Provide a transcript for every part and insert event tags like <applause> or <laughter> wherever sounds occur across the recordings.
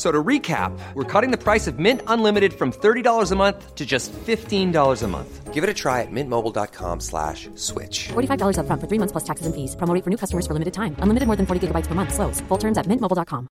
F- So to recap, we're cutting the price of Mint Unlimited from $30 a month to just $15 a month. Give it a try at mintmobile.com slash switch. $45 upfront for three months plus taxes and fees. Promo rate for new customers for limited time. Unlimited more than 40 gigabytes per month. Slows. Full terms at mintmobile.com.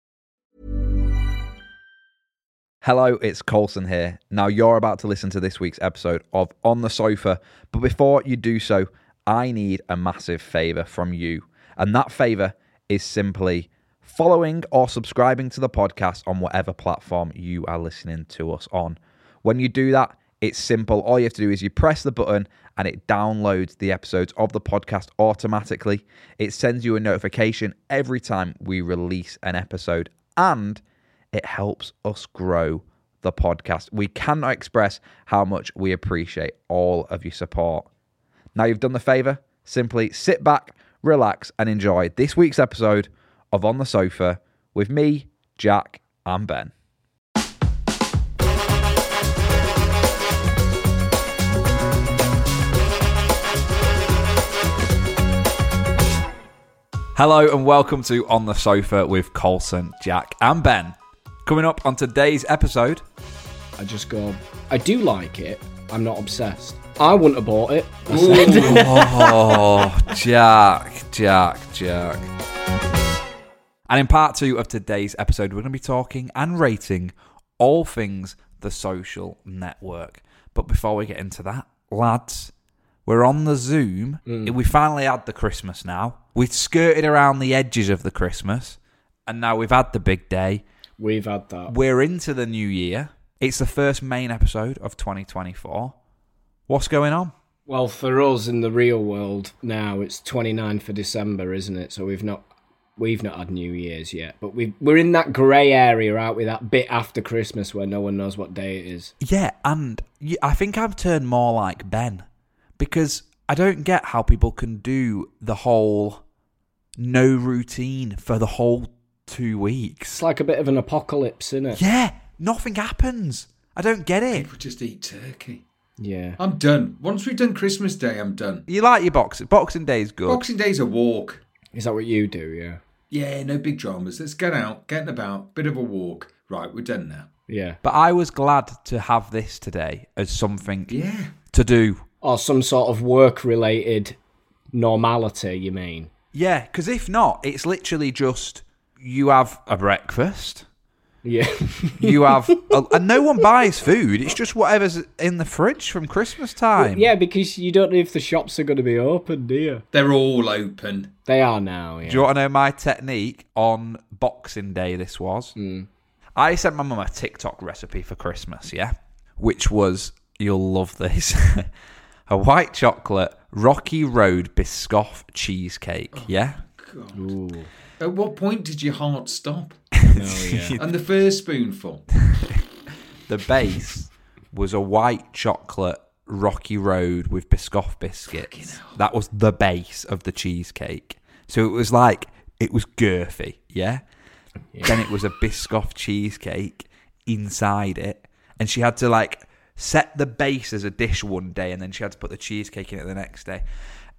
Hello, it's Colson here. Now, you're about to listen to this week's episode of On the Sofa, but before you do so, I need a massive favour from you. And that favour is simply following or subscribing to the podcast on whatever platform you are listening to us on. When you do that, it's simple. All you have to do is you press the button and it downloads the episodes of the podcast automatically. It sends you a notification every time we release an episode and it helps us grow the podcast. We cannot express how much we appreciate all of your support. Now you've done the favor, simply sit back, relax, and enjoy this week's episode of On the Sofa with me, Jack, and Ben. Hello and welcome to On the Sofa with Colson, Jack, and Ben. Coming up on today's episode, I just go, I do like it. I'm not obsessed. I wouldn't have bought it. I <laughs> said. oh, Jack, Jack, Jack. And in part two of today's episode, we're going to be talking and rating all things the social network. But before we get into that, lads, we're on the Zoom. Mm. We finally had the Christmas now. We've skirted around the edges of the Christmas, and now we've had the big day. We've had that. We're into the new year. It's the first main episode of 2024. What's going on? Well, for us in the real world now, it's 29th of December, isn't it? So we've not we've not had New Year's yet, but we we're in that grey area, aren't we? That bit after Christmas where no one knows what day it is. Yeah, and y- I think I've turned more like Ben because I don't get how people can do the whole no routine for the whole two weeks. It's like a bit of an apocalypse, isn't it? Yeah, nothing happens. I don't get it. People just eat turkey. Yeah. I'm done. Once we've done Christmas Day, I'm done. You like your boxing? Boxing Day is good. Boxing Day's a walk. Is that what you do? Yeah. Yeah, no big dramas. Let's get out, getting about, bit of a walk. Right, we're done now. Yeah. But I was glad to have this today as something Yeah. to do. Or some sort of work related normality, you mean? Yeah, because if not, it's literally just you have a breakfast. Yeah. You have, <laughs> a, and no one buys food. It's just whatever's in the fridge from Christmas time. yeah, because you don't know if the shops are going to be open, do you? They're all open. They are now, yeah. Do you want to know my technique on Boxing Day? This was. Hmm. I sent my mum a TikTok recipe for Christmas, yeah, which was you'll love this <laughs> a white chocolate Rocky Road Biscoff cheesecake, oh yeah. At what point did your heart stop? <laughs> Oh, yeah. <laughs> And the first spoonful. The base was a white chocolate Rocky Road with Biscoff biscuits. That was the base of the cheesecake. So it was like it was girthy, yeah. Then it was a Biscoff cheesecake inside it, and she had to like set the base as a dish one day, and then she had to put the cheesecake in it the next day.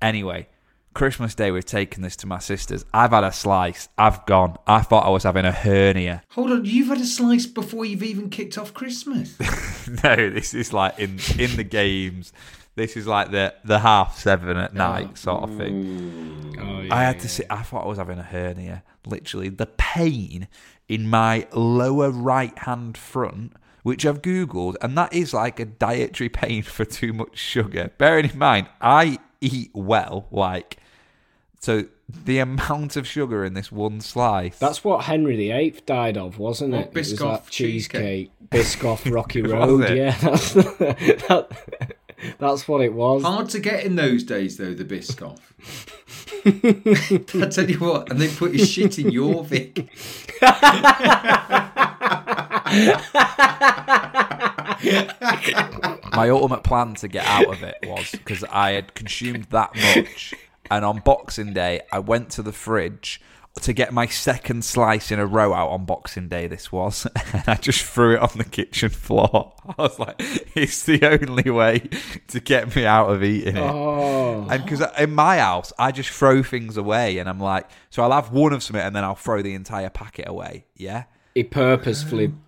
Anyway, Christmas Day we've taken this to my sister's. I've had a slice. I've gone. I thought I was having a hernia. Hold on, you've had a slice before you've even kicked off Christmas. <laughs> no, this is like in in the games. This is like the the half seven at oh. night sort of thing. Oh, yeah, I had to sit. I thought I was having a hernia. Literally, the pain in my lower right hand front, which I've googled, and that is like a dietary <laughs> pain for too much sugar. Bearing in mind, I eat well, like So the amount of sugar in this one slice. That's what Henry VIII died of, wasn't What, it? It was that cheesecake. cheesecake? Biscoff Rocky <laughs> Road, yeah. <laughs> That's, that, that's what it was. Hard to get in those days, though, the Biscoff. <laughs> I tell you what, and they put his shit in your Vic. my ultimate plan to get out of it was because I had consumed that much, and on Boxing Day I went to the fridge to get my second slice in a row out on Boxing Day. This was, <laughs> and I just threw it on the kitchen floor. <laughs> I was like, "It's the only way to get me out of eating it." Oh, And because in my house, I just throw things away, and I'm like, so I'll have one of something, and then I'll throw the entire packet away. Yeah. he purposefully um,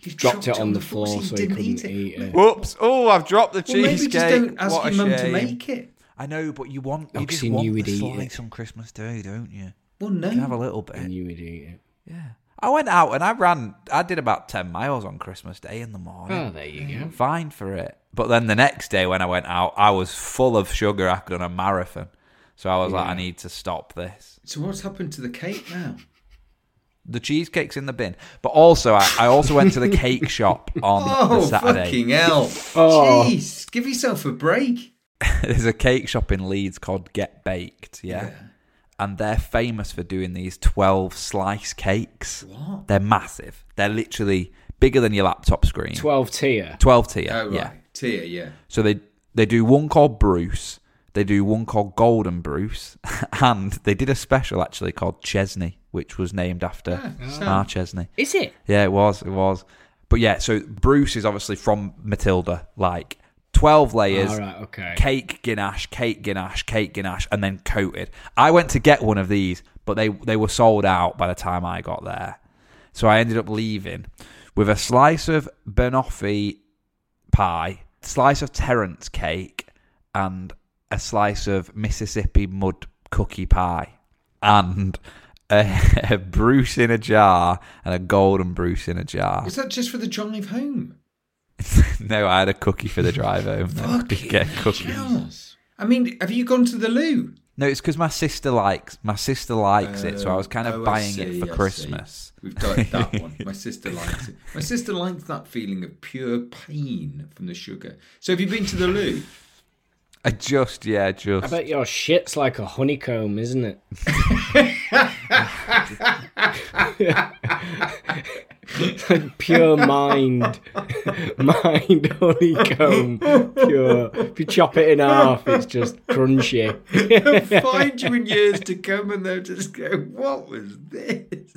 You dropped it on the floor so he couldn't eat it. Whoops! Oh, I've dropped the Well, maybe just don't ask What your mum to make it. I know, but you want you I've just seen want you the eat slice it. on Christmas Day, don't you? Well, no. You can have a little bit. And you would eat it. Yeah. I went out and I ran. I did about ten miles on Christmas Day in the morning. Oh, there you go. Fine for it. But then the next day when I went out, I was full of sugar after done a marathon. So I was like, I need to stop this. So what's happened to the cake now? The cheesecake's in the bin. But also, I, I also went to the <laughs> cake shop on Oh, the Saturday. fucking hell. Oh. Jeez, give yourself a break. <laughs> There's a cake shop in Leeds called Get Baked, yeah? And they're famous for doing these 12 slice cakes. What? They're massive. They're literally bigger than your laptop screen. 12 tier. 12 tier, Oh, right. yeah. Tia, yeah. So they they do one called Bruce, they do one called Golden Bruce, <laughs> and they did a special actually called Chesney, which was named after Ah, our Chesney. Is it? Yeah, it was. It was. But yeah, so Bruce is obviously from Matilda, like 12 ah, layers, All right, okay. cake ganache, cake ganache, cake ganache, and then coated. I went to get one of these, but they, they were sold out by the time I got there. So I ended up leaving with a slice of banoffee pie, slice of Terrence cake, and a slice of Mississippi mud cookie pie, and a, <laughs> a Bruce in a jar and a golden Bruce in a jar. Was that just for the drive home? <laughs> no, I had a cookie for the drive home. No, I didn't get a cookie. Jealous. I mean, have you gone to the loo? No, it's because my sister likes my sister likes it, so I was kind of Oh, I buying it for I see. Christmas. We've got that one. My <laughs> sister likes it. My sister likes that feeling of pure pain from the sugar. So have you been to the loo? I just, yeah, just. I just. bet your shit's like a honeycomb, isn't it? <laughs> like <laughs> pure mind, <laughs> mind honeycomb. Pure. If you chop it in half, it's just crunchy. They'll <laughs> find you in years to come and they'll just go, what was this?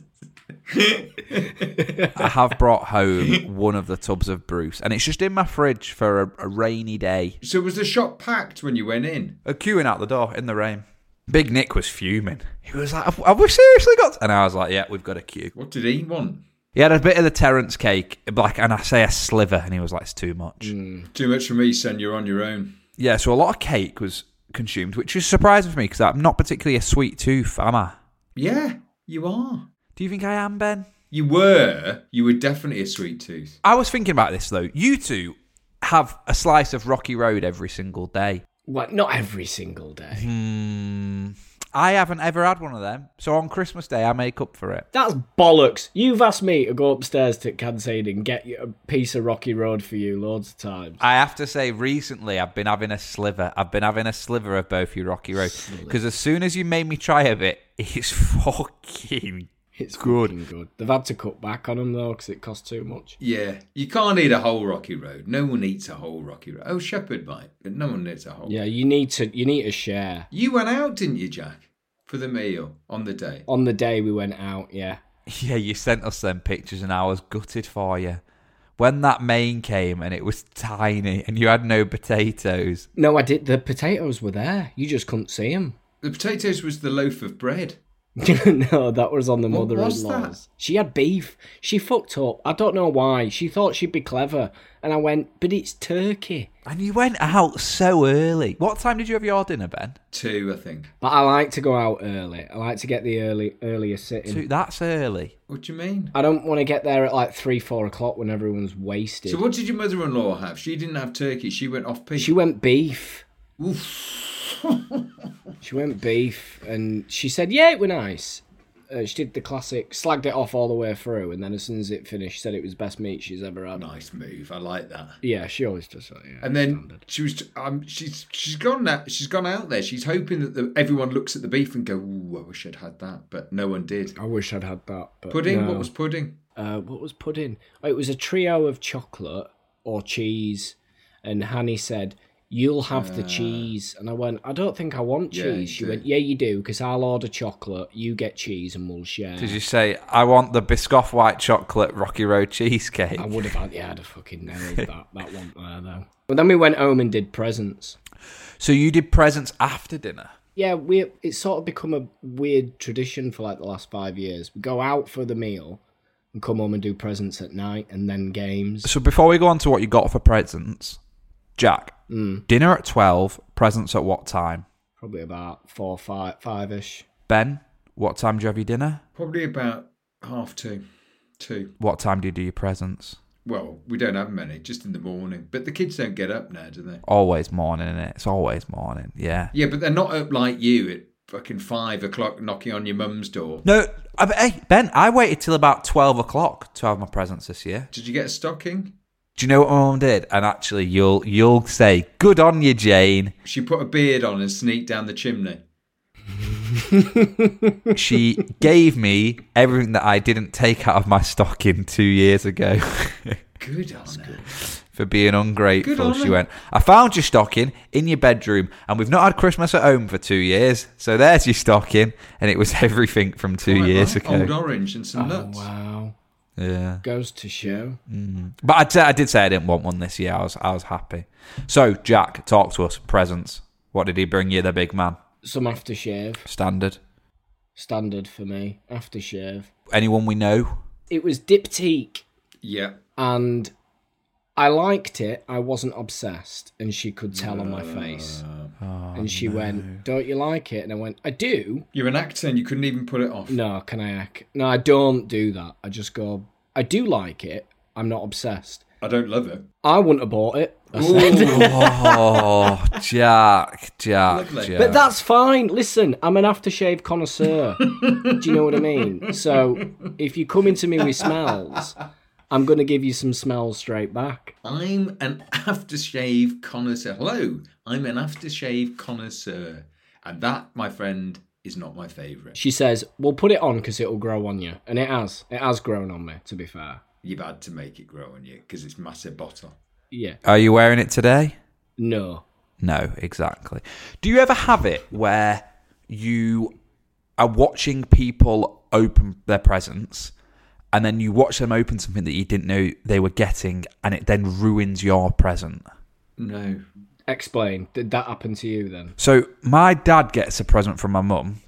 I have brought home one of the tubs of Bruce, and it's just in my fridge for a, a rainy day. So was the shop packed when you went in? A queuing out the door in the rain. Big Nick was fuming. He was like, "Have, have we seriously got?" And I was like, "Yeah, we've got a queue." What did he want? He had a bit of the Terence cake, like, and I say a sliver, and he was like, "It's too much." Too much for me, son. You're on your own. Yeah, so a lot of cake was consumed, which is surprising for me because I'm not particularly a sweet tooth, am I? Yeah, you are. Do you think I am, Ben? You were. You were definitely a sweet tooth. I was thinking about this though. You two have a slice of Rocky Road every single day. What? Not every single day. Hmm. I haven't ever had one of them. So on Christmas Day, I make up for it. That's bollocks. You've asked me to go upstairs to Kansas and get you a piece of Rocky Road for you loads of times. I have to say, recently I've been having a sliver. I've been having a sliver of both you Rocky Road because as soon as you made me try a bit, <laughs> it's fucking It's good. fucking good. They've had to cut back on them though because it costs too much. Yeah, you can't eat a whole Rocky Road. No one eats a whole Rocky Road. Oh, Shepherd might, but no one eats a whole. Yeah, you need to. You need to share. You went out, didn't you, Jack, for the meal on the day? On the day we went out, yeah. <laughs> Yeah, you sent us them pictures and I was gutted for you. When that main came and it was tiny and you had no potatoes. No, I did. The potatoes were there. You just couldn't see them. The potatoes was the loaf of bread. <laughs> no, that was on the What mother-in-law's. that? She had beef. She fucked up. I don't know why. She thought she'd be clever, and I went, but it's turkey. And you went out so early. What time did you have your dinner, Ben? Two, I think. But I like to go out early. I like to get the early earlier sitting. Two, that's early. What do you mean? I don't want to get there at like three, four o'clock when everyone's wasted. So what did your mother-in-law have? She didn't have turkey. She went off pig. She went beef. Oof. <laughs> she went beef, and she said, "Yeah, it were nice." Uh, she did the classic, slagged it off all the way through, and then as soon as it finished, said it was best meat she's ever had. Nice move. I like that. Yeah, she always does that. Yeah, And then standard. she was, um, she's she's gone out. She's gone out there. She's hoping that the, everyone looks at the beef and go, "Ooh, I wish I'd had that," but no one did. I wish I'd had that. But Pudding. no. What was pudding? uh, what was pudding? Oh, it was a trio of chocolate or cheese, and Hanny said, "You'll have the cheese," and I went, "I don't think I want Yeah, cheese." you she do. went, "Yeah, you do, because I'll order chocolate, you get cheese, and we'll share." Did you say I want the Biscoff white chocolate Rocky Road cheesecake? I would have had, yeah, I'd have fucking nailed <laughs> that. that one there though. But then we went home and did presents. So you did presents after dinner. Yeah, we it's sort of become a weird tradition for like the last five years. We go out for the meal and come home and do presents at night and then games. So before we go on to what you got for presents, Jack, hmm. dinner at twelve, presents at what time? Probably about four, five, five ish. Ben, what time do you have your dinner? Probably about half two, two. What time do you do your presents? Well, we don't have many, just in the morning. But the kids don't get up now, do they? Always morning, innit? It's always morning. Yeah. Yeah, but they're not up like you at fucking five o'clock knocking on your mum's door. No, I, hey Ben, I waited till about twelve o'clock to have my presents this year. Did you get a stocking? Do you know what my mum did? And actually, you'll you'll say, "Good on you, Jane." She put a beard on and sneaked down the chimney. <laughs> She gave me everything that I didn't take out of my stocking two years ago. <laughs> Good on her. for being ungrateful. She went, I found your stocking in your bedroom, and we've not had Christmas at home for two years. So there's your stocking. And it was <laughs> everything from two Quite years right. ago. Old orange and some Oh nuts. wow, Yeah. goes to show. Mm-hmm. But I'd say, did say I didn't want one this year. I was, I was happy. So, Jack, talk to us. Presents. What did he bring you, the big man? Some aftershave, Standard. standard for me. Aftershave. Anyone we know? It was diptyque, Yeah. and I liked it. I wasn't obsessed, and she could tell on my face. Oh, and she went, "Don't you like it?" And I went, "I do." You're an actor and you couldn't even put it off. No, can I act? No, I don't do that. I just go, I do like it. I'm not obsessed. I don't love it. I wouldn't have bought it. I said. <laughs> Oh, Jack, Jack, Lovely. Jack. But that's fine. Listen, I'm an aftershave connoisseur. do you know what I mean? So if you come into me with smells, I'm going to give you some smells straight back. I'm an aftershave connoisseur. Hello, I'm an aftershave connoisseur. And that, my friend, is not my favourite. She says, "We'll put it on because it'll grow on you," and it has. It has grown on me. To be fair, You've had to make it grow on you because it's massive bottle. yeah. Are you wearing it today? No. No, exactly. Do you ever have it where you are watching people open their presents and then you watch them open something that you didn't know they were getting and it then ruins your present? No. Explain. Did that happen to you then? So my dad gets a present from my mum.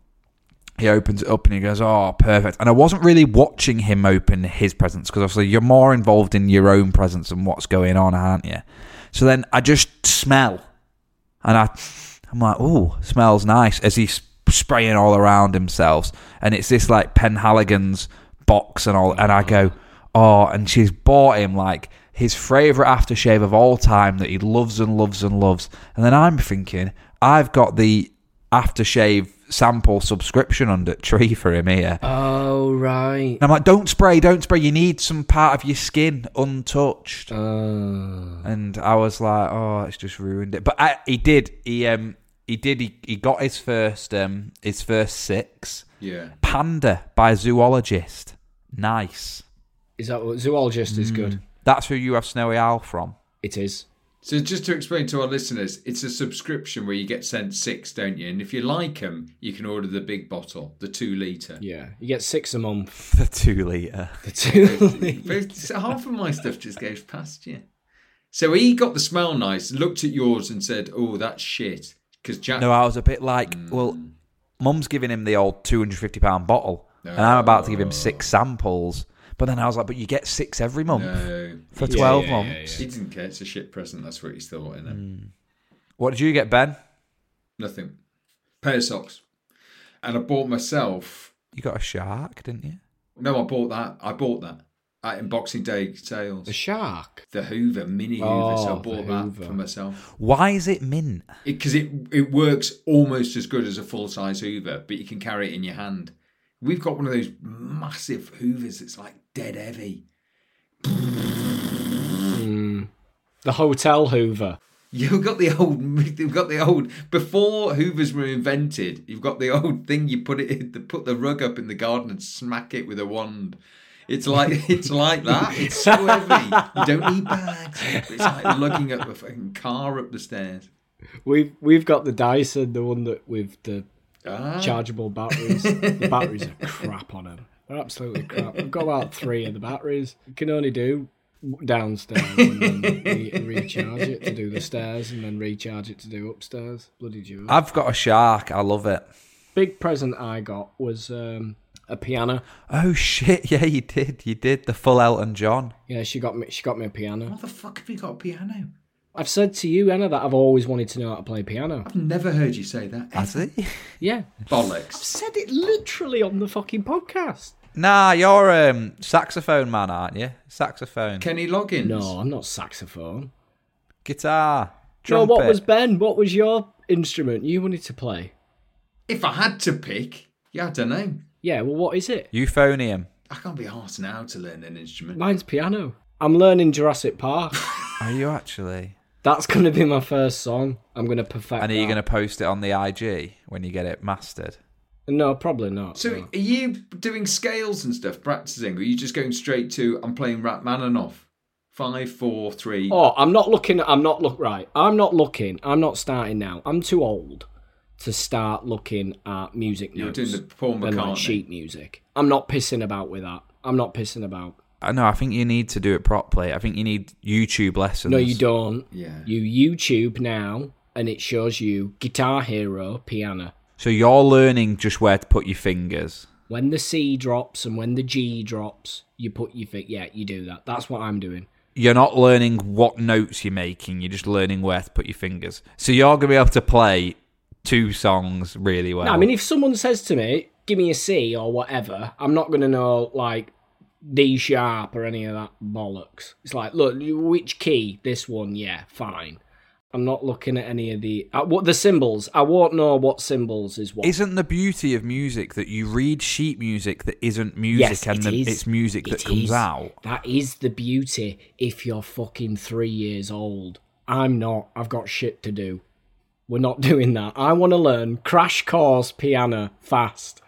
He opens it up and he goes, "Oh, perfect." And I wasn't really watching him open his presents because obviously you're more involved in your own presents and what's going on, aren't you? So then I just smell, and I, I'm like, "Oh, smells nice." As he's spraying all around himself, and it's this like Penhaligon's box and all, and I go, "Oh," and she's bought him like his favorite aftershave of all time that he loves and loves and loves, and then I'm thinking, I've got the aftershave sample subscription under <laughs> tree for him here. Oh right. And I'm like, don't spray, don't spray. You need some part of your skin untouched. Uh, And I was like, oh, it's just ruined it. But I, he did. He um he did. He, he got his first um his first six. Yeah. Panda by a zoologist. Nice. is that what zoologist is good? Mm. That's who you have Snowy Owl from. It is. So just to explain to our listeners, it's a subscription where you get sent six, don't you? And if you like them, you can order the big bottle, the two litre. Yeah, you get six a month. <laughs> The two liter. The two. <laughs> But it's- half of my stuff just goes past you. So he got the smell nice, looked at yours and said, "Oh, that's shit." Because Jack, No, I was a bit like, mm. well, Mum's giving him the old two hundred fifty and I'm about to give him six samples. But then I was like, but you get six every month no, for he- twelve yeah, yeah, months. He didn't care. It's a shit present. That's what he's thought. In it. What did you get, Ben? Nothing. Pair of socks. And I bought myself. You got a shark, didn't you? No, I bought that. I bought that. at in Boxing Day sales. The shark. The Hoover, mini Hoover. so I Oh, bought that Hoover. for myself. Why is it mint? Because it, it works almost as good as a full size Hoover, but you can carry it in your hand. We've got one of those massive Hoovers that's like dead heavy. Mm. The hotel Hoover. <laughs> You've got the old, you've got the old. Before Hoovers were invented, you've got the old thing. You put it, in, put the rug up in the garden and smack it with a wand. It's like <laughs> it's like that. It's so heavy. You don't need bags. It's like lugging up a fucking car up the stairs. We've we've got the Dyson, the one that with the Ah. chargeable batteries. the batteries are crap on them. They're absolutely crap. I've got about three of the batteries. You can only do downstairs and then re- recharge it to do the stairs and then recharge it to do upstairs. Bloody joke. I've got a shark. I love it. Big present I got was um, a piano. Oh shit! <laughs> Yeah, you did. You did the full Elton John. Yeah, she got me. She got me a piano. What the fuck have you got a piano? I've said to you, Anna, that I've always wanted to know how to play piano. I've never heard you say that. Has he? Yeah, Bollocks. I've said it literally on the fucking podcast. Nah, you're um saxophone man, aren't you? Saxophone, Kenny Loggins. No, I'm not saxophone. guitar, No, what was Ben? What was your instrument you wanted to play? If I had to pick, yeah, I don't know. Yeah, well, what is it? euphonium? I can't be arsed now to learn an instrument. Mine's piano. I'm learning Jurassic Park. Are you actually? That's going to be my first song. I'm going to perfect. And are you going to post it on the IG when you get it mastered? No, probably not. So no. are you doing scales and stuff, practicing, or are you just going straight to I'm playing Rachmaninoff? Five, four, three. Oh, I'm not looking. I'm not look right. I'm not looking. I'm not starting now. I'm too old to start looking at music You're notes doing the Paul and like sheet music. I'm not pissing about with that. I'm not pissing about. I know. I think you need to do it properly. I think you need YouTube lessons. No, you don't. Yeah. You YouTube now, and it shows you Guitar Hero piano. So you're learning just where to put your fingers. When the C drops and when the G drops, you put your fi- yeah, you do that. That's what I'm doing. You're not learning what notes you're making. You're just learning where to put your fingers. So you're gonna be able to play two songs really well. No, I mean, if someone says to me, "Give me a C or whatever, I'm not going to know like D sharp or any of that bollocks. It's like, look, which key? This one, yeah, fine. I'm not looking at any of the uh, what the symbols. I won't know what symbols is what. Isn't the beauty of music that you read sheet music that isn't music yes, and it the, is. it's music that It comes is. out? That is the beauty. If you're fucking three years old, I'm not. I've got shit to do. We're not <laughs> doing that. I want to learn crash course piano fast.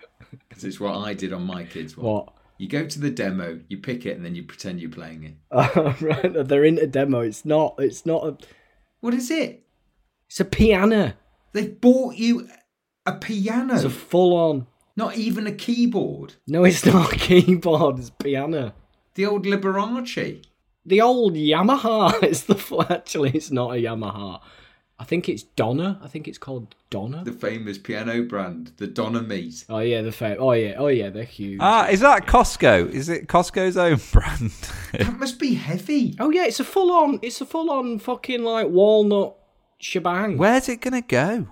This is what I did on my kids' one. What? You go to the demo, you pick it, and then you pretend you're playing it. <laughs> right, they're in a demo. It's not. It's not a. What is it? It's a piano. They've bought you a piano, It's a full on. not even a keyboard. No, it's <laughs> not a keyboard. It's piano. The old Liberace. The old Yamaha. <laughs> It's the actually. It's not a Yamaha. I think it's Donner. I think it's called Donner. the famous piano brand, the Donna Meat. Oh yeah, the fa- Oh yeah. Oh yeah, they're huge. Ah, is that Costco? Is it Costco's own <laughs> brand? That must be heavy. Oh yeah, it's a full on. It's a full on fucking like walnut shebang. Where's it gonna go?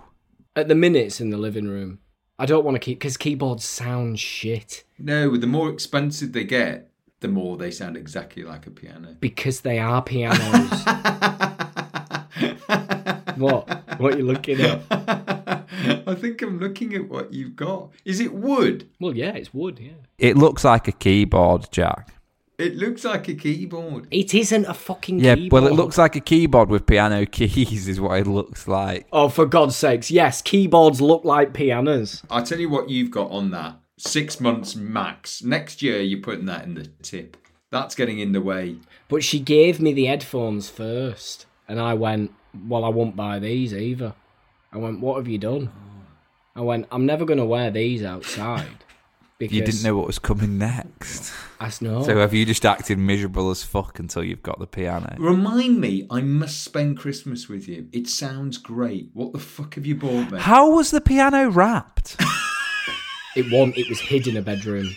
At the minute, it's in the living room. I don't want to keep because keyboards sound shit No, the more expensive they get, the more they sound exactly like a piano. because they are pianos. <laughs> what? What are you looking at? <laughs> I think I'm looking at what you've got. Is it wood? Well, yeah, it's wood. Yeah. It looks like a keyboard, Jack. It looks like a keyboard. It isn't a fucking Yeah, keyboard. well, it looks like a keyboard with piano <laughs> keys, is what it looks like. Oh, for God's sakes, yes, keyboards look like pianos. I'll tell you what you've got on that. Six months max. Next year, you're putting that in the tip. That's getting in the way. But she gave me the headphones first, and I went, "Well, I won't buy these either." I went, "What have you done?" I went, "I'm never going to wear these outside." Because <laughs> You didn't know what was coming next. I know. So have you just acted miserable as fuck until you've got the piano? Remind me, I must spend Christmas with you. It sounds great. What the fuck have you bought me? How was the piano wrapped? <laughs> it won. It was hid in a bedroom.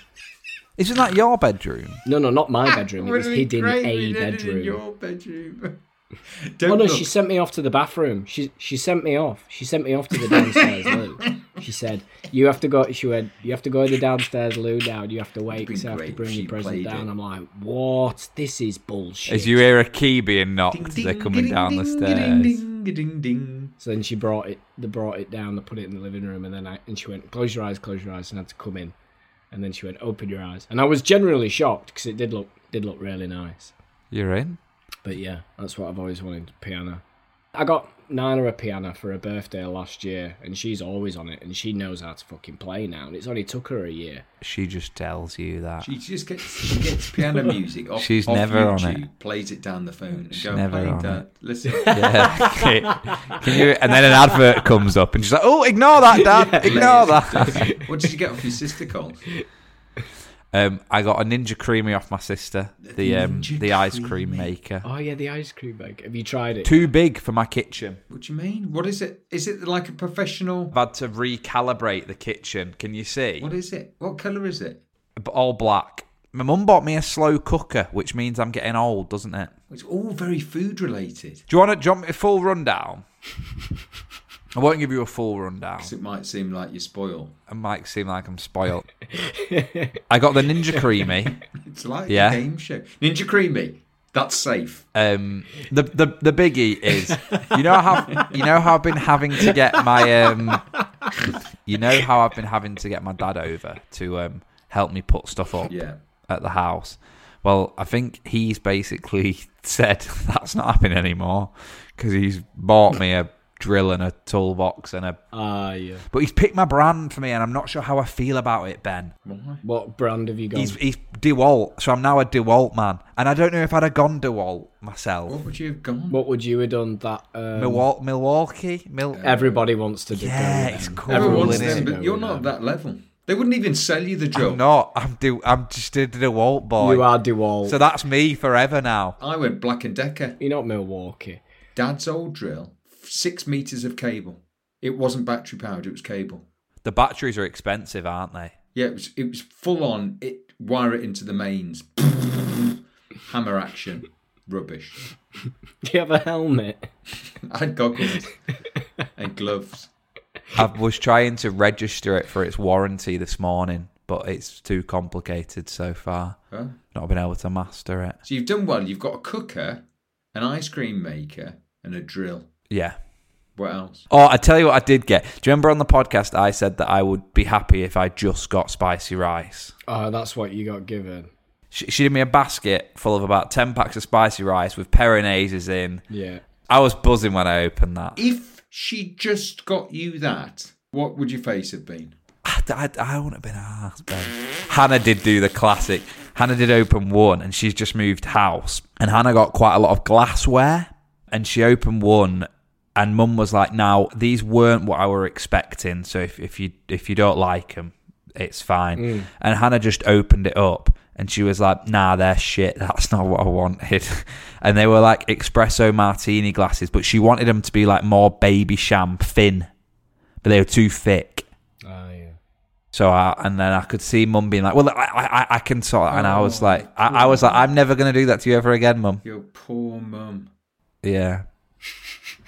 Isn't that your bedroom? No, no, not my ah, bedroom. It was be hid in a we did it bedroom. In your bedroom. <laughs> Don't Oh no, look. she sent me off to the bathroom. She she sent me off. She sent me off to the downstairs loo. <laughs> She said, "You have to go." She went, "You have to go to the downstairs loo now. and You have to wait been because I have to bring your present down." it. I'm like, "What? This is bullshit." As you hear a key being knocked, Ding, they're coming ding, down the stairs. Ding, ding, ding, ding. So then she brought it. They brought it down. They put it in the living room, and then I and she went, "Close your eyes, close your eyes," and I had to come in. And then she went, "Open your eyes," and I was generally shocked because it did look did look really nice. You're in. But yeah, that's what I've always wanted piano. I got Nana a piano for her birthday last year, and she's always on it, and she knows how to fucking play now. And it's only took her a year. She just tells you that. She just gets she gets piano <laughs> music off. She's off never on YouTube, it. Plays it down the phone. And She's go never play on that. it. Listen. <laughs> Yeah. okay. Can you? And then an advert comes up, and she's like, "Oh, ignore that, Dad. Ignore that." <laughs> what did you get off your sister, Cole? Um, I got a Ninja Creami off my sister, the um, Ninja the ice cream Creami. maker. Oh yeah, the ice cream bag. Have you tried it? Too big for my kitchen. What do you mean? What is it? Is it like a professional? I've had to recalibrate the kitchen. Can you see? What is it? What colour is it? But all black. My mum bought me a slow cooker, which means I'm getting old, doesn't it? It's all very food related. Do you want to? Do you want a full rundown? <laughs> I won't give you a full rundown. 'Cause it might seem like you're spoiled. It might seem like I'm spoiled. <laughs> I got the Ninja Creami. It's like Yeah. a game show. Ninja Creami. That's safe. Um, the the the biggie is you know how you know how I've been having to get my um, you know how I've been having to get my dad over to um help me put stuff up Yeah. at the house. Well, I think he's basically <laughs> said that's not happening anymore because he's bought me a drill and a toolbox and a. Ah yeah. But he's picked my brand for me, and I'm not sure how I feel about it, Ben. What brand have you got? He's he's Dewalt, so I'm now a Dewalt man, and I don't know if I'd have gone Dewalt myself. What would you have gone? What would you have done? That um, Milwaukee, Milwaukee, Mil- everybody wants to. Yeah, go it's cool, Everyone Everyone wants isn't them, go but you're not at that level. They wouldn't even sell you the drill. I'm not. I'm do. I'm just a Dewalt boy. You are Dewalt. So that's me forever now. I went Black and Decker. You're not Milwaukee. Dad's old drill, six meters of cable. It wasn't battery powered; it was cable. The batteries are expensive, aren't they? Yeah, it was. It was full on. It wire it into the mains. <laughs> Hammer action, rubbish. Do you have a helmet? <laughs> I had goggles and gloves. I was trying to register it for its warranty this morning, but it's too complicated so far. Huh? Not been able to master it. So you've done well. You've got a cooker, an ice cream maker, and a drill. Yeah. What else? Oh, I tell you what I did get. Do you remember on the podcast I said that I would be happy if I just got spicy rice? Oh, that's what you got given. She, she did me a basket full of about 10 packs of spicy rice with Perinaises in. Yeah. I was buzzing when I opened that. If she just got you that, what would your face have been? I, I, I wouldn't have been asked, Ben. Hannah did do the classic. Hannah did open one, and she's just moved house. And Hannah got quite a lot of glassware, and she opened one. And Mum was like, "Now these weren't what I were expecting. So if, if you if you don't like them, it's fine." And Hannah just opened it up, and she was like, "Nah, they're shit. <laughs> That's not what I wanted." <laughs> and they were like espresso martini glasses, but she wanted them to be like more Babycham thin, but they were too thick. Ah, yeah. So I, and then I could see mum being like, "Well, I, I, I can sort." it." And I was like, I, I was like, "I'm never going to do that to you ever again, mum." Your poor mum. Yeah.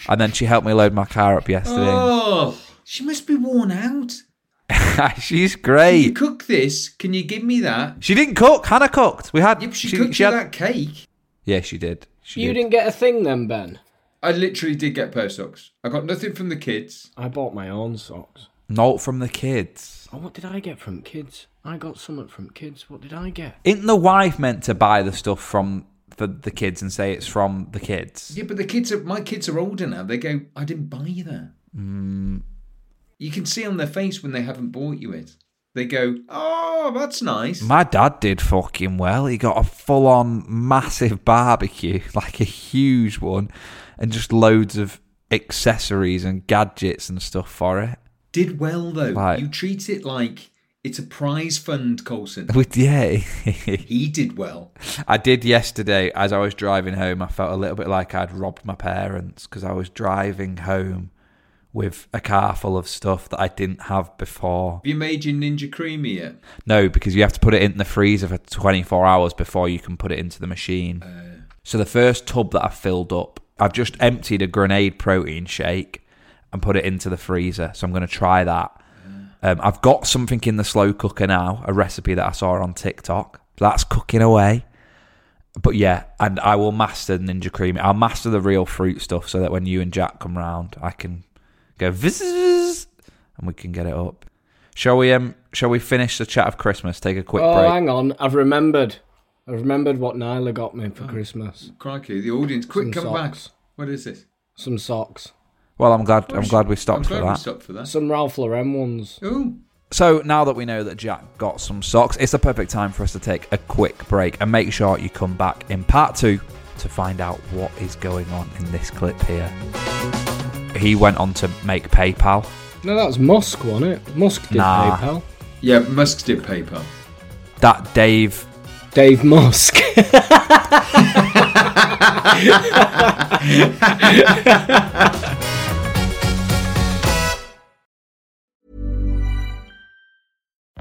And then she helped me load my car up yesterday. Oh, she must be worn out. <laughs> She's Can you great. cook this? Can you give me that? She didn't cook. Hannah cooked. We had. Yep, she, she, cooked she you had- that cake. Yeah, she did. She You did. didn't get a thing then, Ben. I literally did get pair socks. I got nothing from the kids. I bought my own socks. Not from the kids. Oh, what did I get from kids? I got something from kids. What did I get? Isn't the wife meant to buy the stuff from for the kids and say it's from the kids? Yeah, but the kids are my kids are older now. They go, I didn't buy you that. Mm. You can see on their face when they haven't bought you it. They go, Oh, that's nice. My dad did fucking well. He got a full on massive barbecue, <laughs> like a huge one, and just loads of accessories and gadgets and stuff for it. Did well though. Right. You treat it like it's a prize fund, Colson. With yeah, <laughs> he did well. I did yesterday as I was driving home. I felt a little bit like I'd robbed my parents because I was driving home with a car full of stuff that I didn't have before. Have you made your Ninja Creami yet? No, because you have to put it in the freezer for 24 hours before you can put it into the machine. Uh. so the first tub that I filled up I've just emptied a grenade protein shake and put it into the freezer. So I'm going to try that. Um, I've got something in the slow cooker now, a recipe that I saw on TikTok. That's cooking away. But yeah, and I will master Ninja Cream. I'll master the real fruit stuff so that when you and Jack come round, I can go vizzz and we can get it up. Shall we? Um, shall we finish the chat of Christmas? Take a quick oh, break. hang on. I've remembered. I remembered what Nyla got me for Christmas. Crikey, the audience, quick, Some come back. What is this? Some socks. Well, I'm glad. I'm glad we stopped I'm for glad we that. stopped for that. Some Ralph Lauren ones. Ooh. So now that we know that Jack got some socks, it's the perfect time for us to take a quick break and make sure you come back in part two to find out what is going on in this clip here. He went on to make PayPal. No, that was Musk, wasn't it? Musk did Nah. PayPal. Yeah, Musk did PayPal. That Dave Dave Musk. <laughs> <laughs>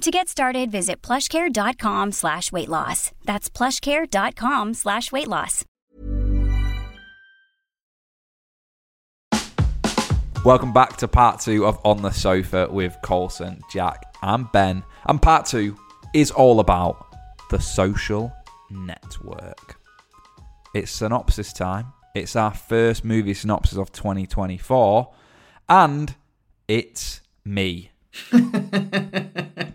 To get started, visit plushcare.com slash weight loss. That's plushcare.com slash weight loss. Welcome back to part two of On the Sofa with Colson, Jack, and Ben. And part two is all about the social network. It's synopsis time. It's our first movie synopsis of 2024, and it's me. <laughs>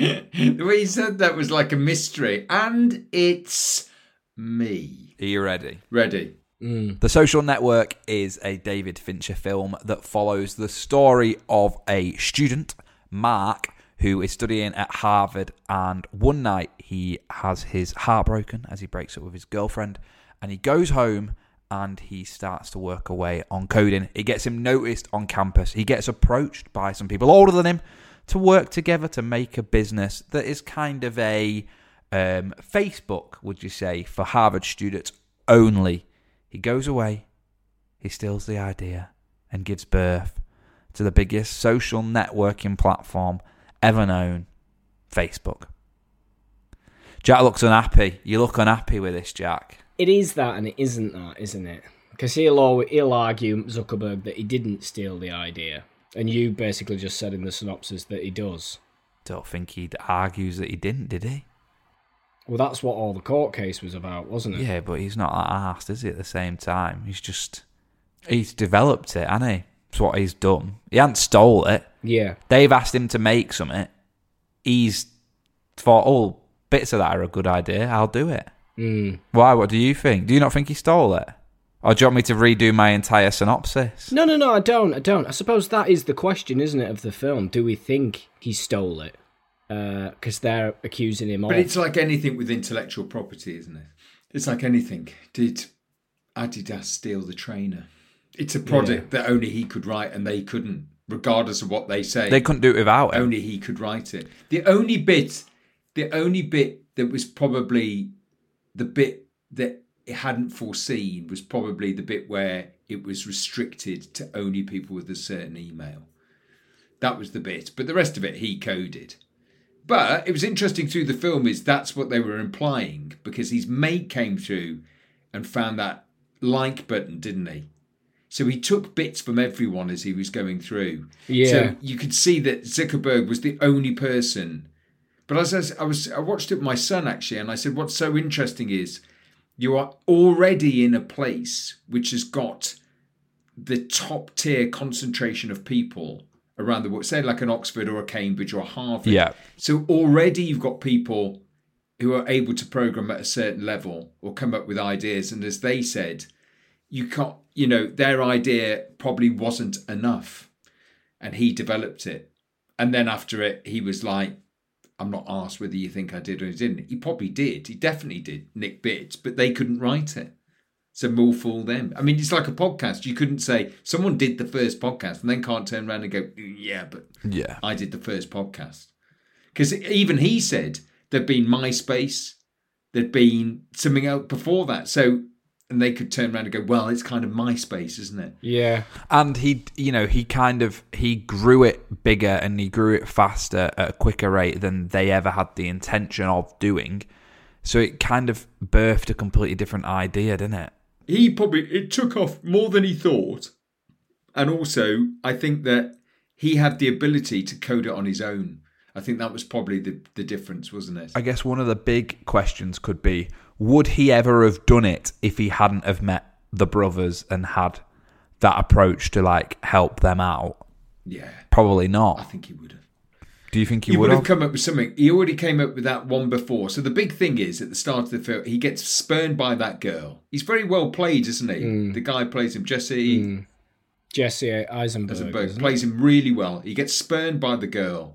The way you said that was like a mystery. And it's me. Are you ready? Ready. Mm. The Social Network is a David Fincher film that follows the story of a student, Mark, who is studying at Harvard. And one night he has his heart broken as he breaks up with his girlfriend. And he goes home and he starts to work away on coding. It gets him noticed on campus. He gets approached by some people older than him to work together to make a business that is kind of a um, Facebook, would you say, for Harvard students only. He goes away, he steals the idea, and gives birth to the biggest social networking platform ever known Facebook. Jack looks unhappy. You look unhappy with this, Jack. It is that and it isn't that, isn't it? Because he'll, he'll argue, Zuckerberg, that he didn't steal the idea. And you basically just said in the synopsis that he does. Don't think he argues that he didn't, did he? Well, that's what all the court case was about, wasn't it? Yeah, but he's not that arsed, is he, at the same time? He's just. He's developed it, hasn't he? It's what he's done. He hasn't stole it. Yeah. They've asked him to make something. He's thought, oh, bits of that are a good idea. I'll do it. Mm. Why? What do you think? Do you not think he stole it? Or do you want me to redo my entire synopsis? No, no, no, I don't. I don't. I suppose that is the question, isn't it, of the film? Do we think he stole it? Uh, because they're accusing him of But of. it's like anything with intellectual property, isn't it? It's like anything. Did Adidas steal the trainer? It's a product that only he could write and they couldn't, regardless of what they say. They couldn't do it without him. only he could write it. The only bit, the only bit that was probably the bit that it hadn't foreseen was probably the bit where it was restricted to only people with a certain email. That was the bit, but the rest of it he coded. But it was interesting through the film is that's what they were implying because his mate came through and found that like button, didn't he? So he took bits from everyone as he was going through. Yeah. So you could see that Zuckerberg was the only person. But as I was, I was, I watched it with my son actually, and I said, what's so interesting is you are already in a place which has got the top tier concentration of people around the world, say like an Oxford or a Cambridge or a Harvard. Yeah. So already you've got people who are able to program at a certain level or come up with ideas. And as they said, you can't, you know, their idea probably wasn't enough. And he developed it. And then after it, he was like, I'm not asked whether you think I did or didn't. He probably did. He definitely did nick bits, but they couldn't write it. So more fool them. I mean, it's like a podcast. You couldn't say someone did the first podcast and then can't turn around and go, yeah, but Yeah. I did the first podcast. Because even he said there'd been MySpace, there'd been something else before that. So, and they could turn around and go, well, it's kind of MySpace, isn't it? Yeah. And he, you know, he kind of he grew it bigger and he grew it faster at a quicker rate than they ever had the intention of doing. So it kind of birthed a completely different idea, didn't it? He probably, it took off more than he thought. And also, I think that he had the ability to code it on his own. I think that was probably the, the difference, wasn't it? I guess one of the big questions could be: Would he ever have done it if he hadn't have met the brothers and had that approach to like help them out? yeah, Probably not. I think he would have. Do you think he, He would would have have? come up with something. He already came up with that one before. So the big thing is at the start of the film, he gets spurned by that girl. He's very well played, isn't he? Mm. The guy plays him, Jesse mm. Jesse Eisenberg. Eisenberg, isn't it? plays him really well. He gets spurned by the girl,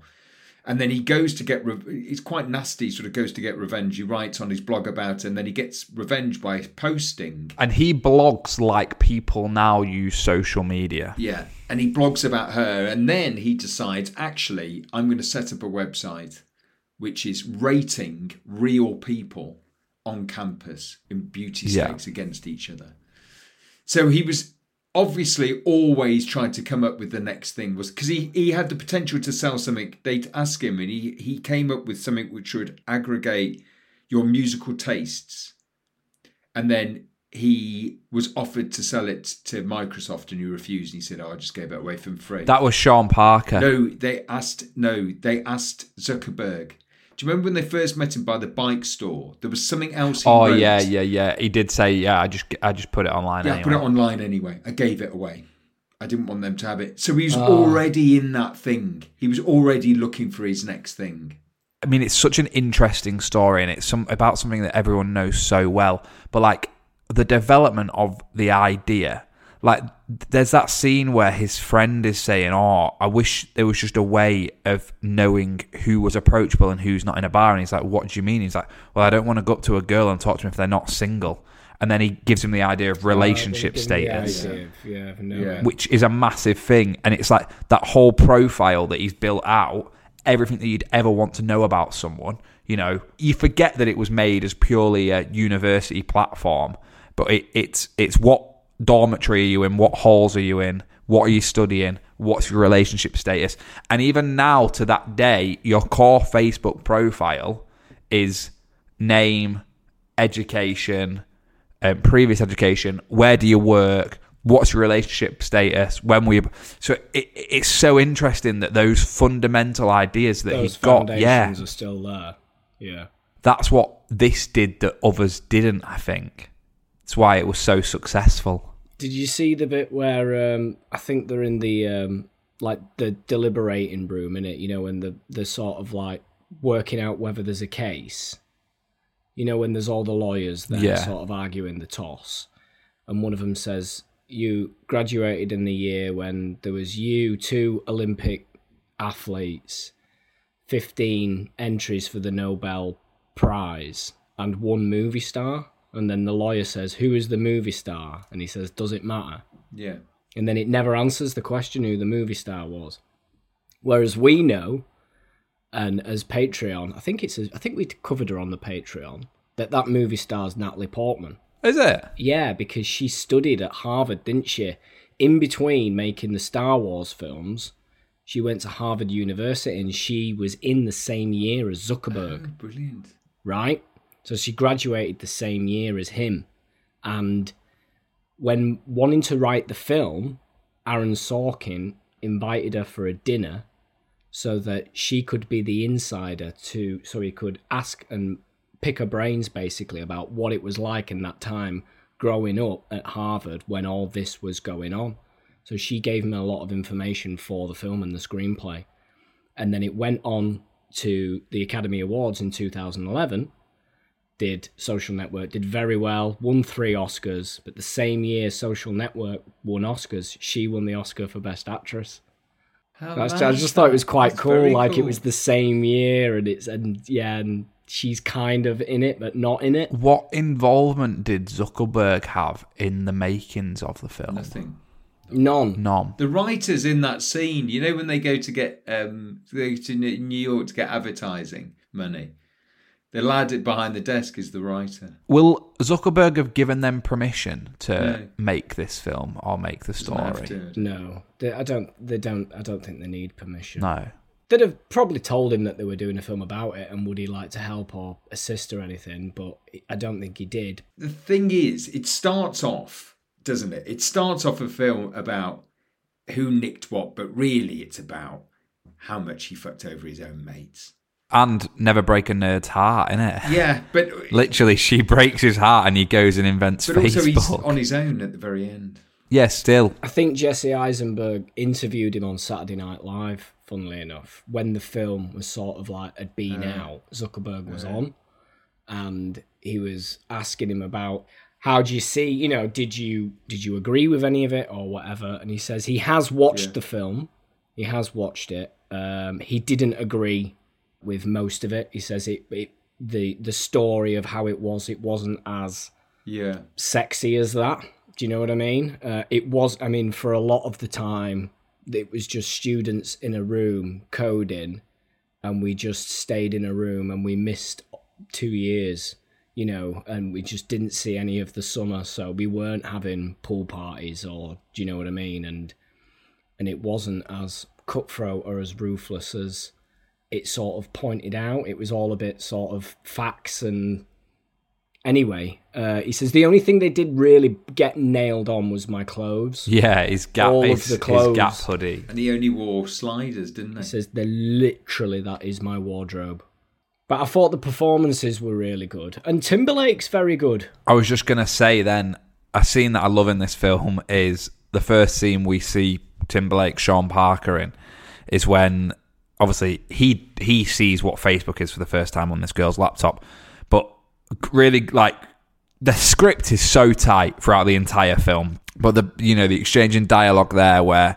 and then he goes to get. Re- he's quite nasty. Sort of goes to get revenge. He writes on his blog about, it, and then he gets revenge by posting. And he blogs like people now use social media. Yeah, and he blogs about her, and then he decides, actually, I'm going to set up a website which is rating real people on campus in beauty Yeah. stakes against each other. So he was obviously always trying to come up with the next thing was because he, he had the potential to sell something they'd ask him and he, he came up with something which would aggregate your musical tastes. And then he was offered to sell it to Microsoft and he refused and he said oh I just gave it away for free. That was Sean Parker. no they asked no they asked Zuckerberg you remember when they first met him by the bike store there was something else he oh wrote. yeah, yeah, yeah. He did say, yeah. I just, I just put it online. Yeah, I put it online anyway. I gave it away. I didn't want them to have it. So he was Ah. already in that thing. He was already looking for his next thing. I mean, it's such an interesting story, and it's some about something that everyone knows so well. But like the development of the idea, like there's that scene where his friend is saying, "Oh, I wish there was just a way of knowing who was approachable and who's not in a bar." And he's like, "What do you mean?" He's like, "Well, I don't want to go up to a girl and talk to them if they're not single." And then he gives him the idea of oh, relationship Give them the status idea of- Yeah. Yeah. which is a massive thing. And it's like that whole profile that he's built out, everything that you'd ever want to know about someone. You know, you forget that it was made as purely a university platform, but it, it's it's what dormitory are you in, what halls are you in, what are you studying, what's your relationship status, and even now to that day, your core Facebook profile is name, education, um, previous education, where do you work, what's your relationship status, when we. So it, it's so interesting that those fundamental ideas that Those he got, foundations yeah, are still there. Yeah. that's what this did that others didn't. I think it's why it was so successful. Did you see the bit where um, I think they're in the um, like the deliberating room in it? You know, when the the sort of like working out whether there's a case. You know, when there's all the lawyers there, Yeah. sort of arguing the toss, and one of them says, "You graduated in the year when there was you, two Olympic athletes, fifteen entries for the Nobel Prize, and one movie star." And then the lawyer says, Who is the movie star? And he says, Does it matter? Yeah. And then it never answers the question who the movie star was. Whereas we know, and as Patreon, I think it's, I think we covered her on the Patreon, that that movie star's Natalie Portman. Is it? Yeah, because she studied at Harvard, didn't she? In between making the Star Wars films, she went to Harvard University and she was in the same year as Zuckerberg oh, Brilliant. right? So she graduated the same year as him. And when wanting to write the film, Aaron Sorkin invited her for a dinner so that she could be the insider to so he could ask and pick her brains basically about what it was like in that time growing up at Harvard when all this was going on. So she gave him a lot of information for the film and the screenplay. And then it went on to the Academy Awards in 2011. Did Social Network did very well, won three Oscars, but the same year Social Network won Oscars, she won the Oscar for Best Actress. How That's, I just thought it was quite That's cool. very Like it was the same year, and it's and yeah, and she's kind of in it, but not in it. What involvement did Zuckerberg have in the makings of the film? Nothing. None. None. The writers in that scene, you know, when they go to get um, they go to New York to get advertising money, the lad behind the desk is the writer. Will Zuckerberg have given them permission to No. make this film or make the story? No, they, I don't. They don't. I don't think they need permission. No. They'd have probably told him that they were doing a film about it, and would he like to help or assist or anything? But I don't think he did. The thing is, it starts off, doesn't it? It starts off a film about who nicked what, but really it's about how much he fucked over his own mates. And never break a nerd's heart, innit? Yeah, but <laughs> Literally, she breaks his heart and he goes and invents but also he's on his own at the very end. yeah, still. I think Jesse Eisenberg interviewed him on Saturday Night Live. Funnily enough, when the film was sort of like had been out, Zuckerberg was on, and he was asking him about how do you see, you know, did you did you agree with any of it or whatever? And he says he has watched Yeah. the film, he has watched it. Um, he didn't agree with most of it. He says it, it the the story of how it was, it wasn't as Yeah, sexy as that. Do you know what I mean? Uh, it was. I mean, for a lot of the time, it was just students in a room coding, and we just stayed in a room and we missed two years. You know, and we just didn't see any of the summer, so we weren't having pool parties or do you know what I mean? And and it wasn't as cutthroat or as ruthless as it sort of pointed out. It was all a bit sort of facts and anyway. Uh, he says the only thing they did really get nailed on was my clothes. Yeah, his gap, All of his, the his gap hoodie. and he only wore sliders, didn't He he? says they're literally that is my wardrobe. But I thought the performances were really good, and Timberlake's very good. I was just gonna say then a scene that I love in this film is the first scene we see Timberlake Sean Parker in is when obviously he he sees what Facebook is for the first time on this girl's laptop, but really like the script is so tight throughout the entire film, but the you know the exchange in dialogue there where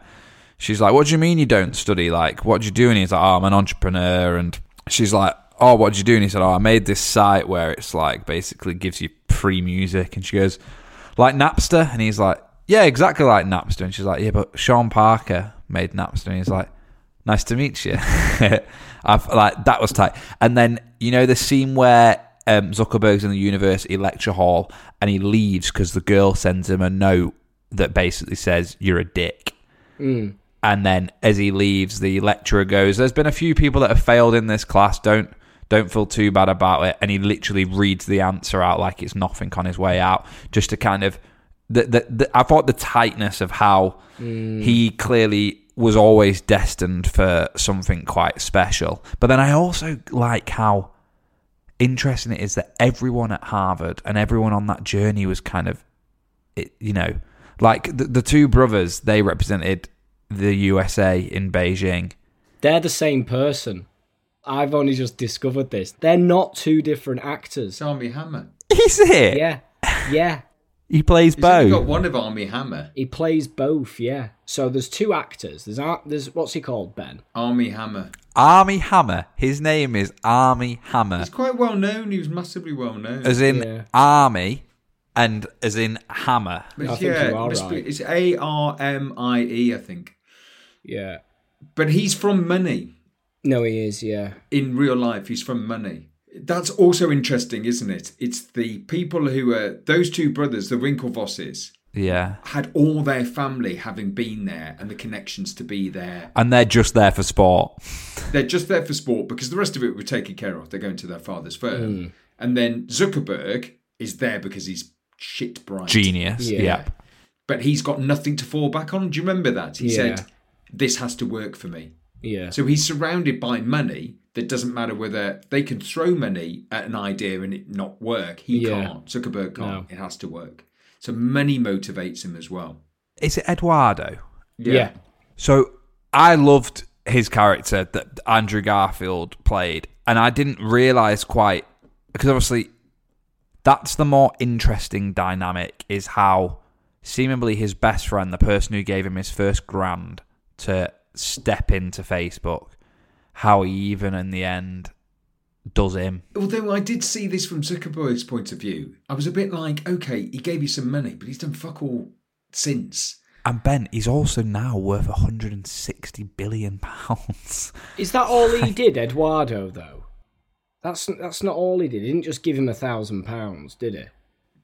she's like, "What do you mean you don't study? Like, what do you do?" And he's like, "Oh, I'm an entrepreneur," and she's like. Oh, what did you do? And he said, Oh, I made this site where it's like basically gives you free music. And she goes, Like Napster? And he's like, Yeah, exactly like Napster. And she's like, Yeah, but Sean Parker made Napster. And he's like, Nice to meet you. <laughs> I've like that was tight. And then you know the scene where um, Zuckerberg's in the university lecture hall and he leaves because the girl sends him a note that basically says you're a dick. Mm. And then as he leaves, the lecturer goes, "There's been a few people that have failed in this class. Don't don't feel too bad about it." And he literally reads the answer out like it's nothing on his way out, just to kind of. The, the, the, I thought the tightness of how he clearly was always destined for something quite special. But then I also like how interesting it is that everyone at Harvard and everyone on that journey was kind of, it, you know, like the, the two brothers, they represented the USA in Beijing. They're the same person. I've only just discovered this. They're not two different actors. Armie Hammer. Is it? Yeah, yeah. He plays both. He's only got one of Armie Hammer. He plays both. Yeah. So there's two actors. There's Ar- there's what's he called? Ben. Armie Hammer. Armie Hammer. His name is Armie Hammer. He's quite well known. He was massively well known. As in Yeah. Army and as in Hammer. But I think you are right. it's A R M I E, I think. Yeah. But he's from Money. No, he is. Yeah. In real life, he's from Money. That's also interesting, isn't it? It's the people who are those two brothers, the Winklevosses, Yeah. had all their family having been there and the connections to be there. And they're just there for sport. They're just there for sport because the rest of it were taken care of. They're going to their father's firm. Hmm. And then Zuckerberg is there because he's shit bright. Genius. Yeah. Yep. but he's got nothing to fall back on. Do you remember that? He Yeah. said, "This has to work for me." Yeah. So he's surrounded by money that doesn't matter whether they can throw money at an idea and it not work. He Yeah. can't. Zuckerberg can't. No. It has to work. So money motivates him as well. Is it Eduardo? yeah. So I loved his character that Andrew Garfield played, and I didn't realize quite because obviously that's the more interesting dynamic is how seemingly his best friend, the person who gave him his first grand to step into Facebook, how he even in the end does him. Although I did see this from Zuckerberg's point of view, I was a bit like, okay, he gave you some money, but he's done fuck all since. And Ben, he's also now worth 160 billion pounds. <laughs> Is that all he <laughs> did, Eduardo? Though, that's that's not all he did. He didn't just give him a thousand pounds, did he?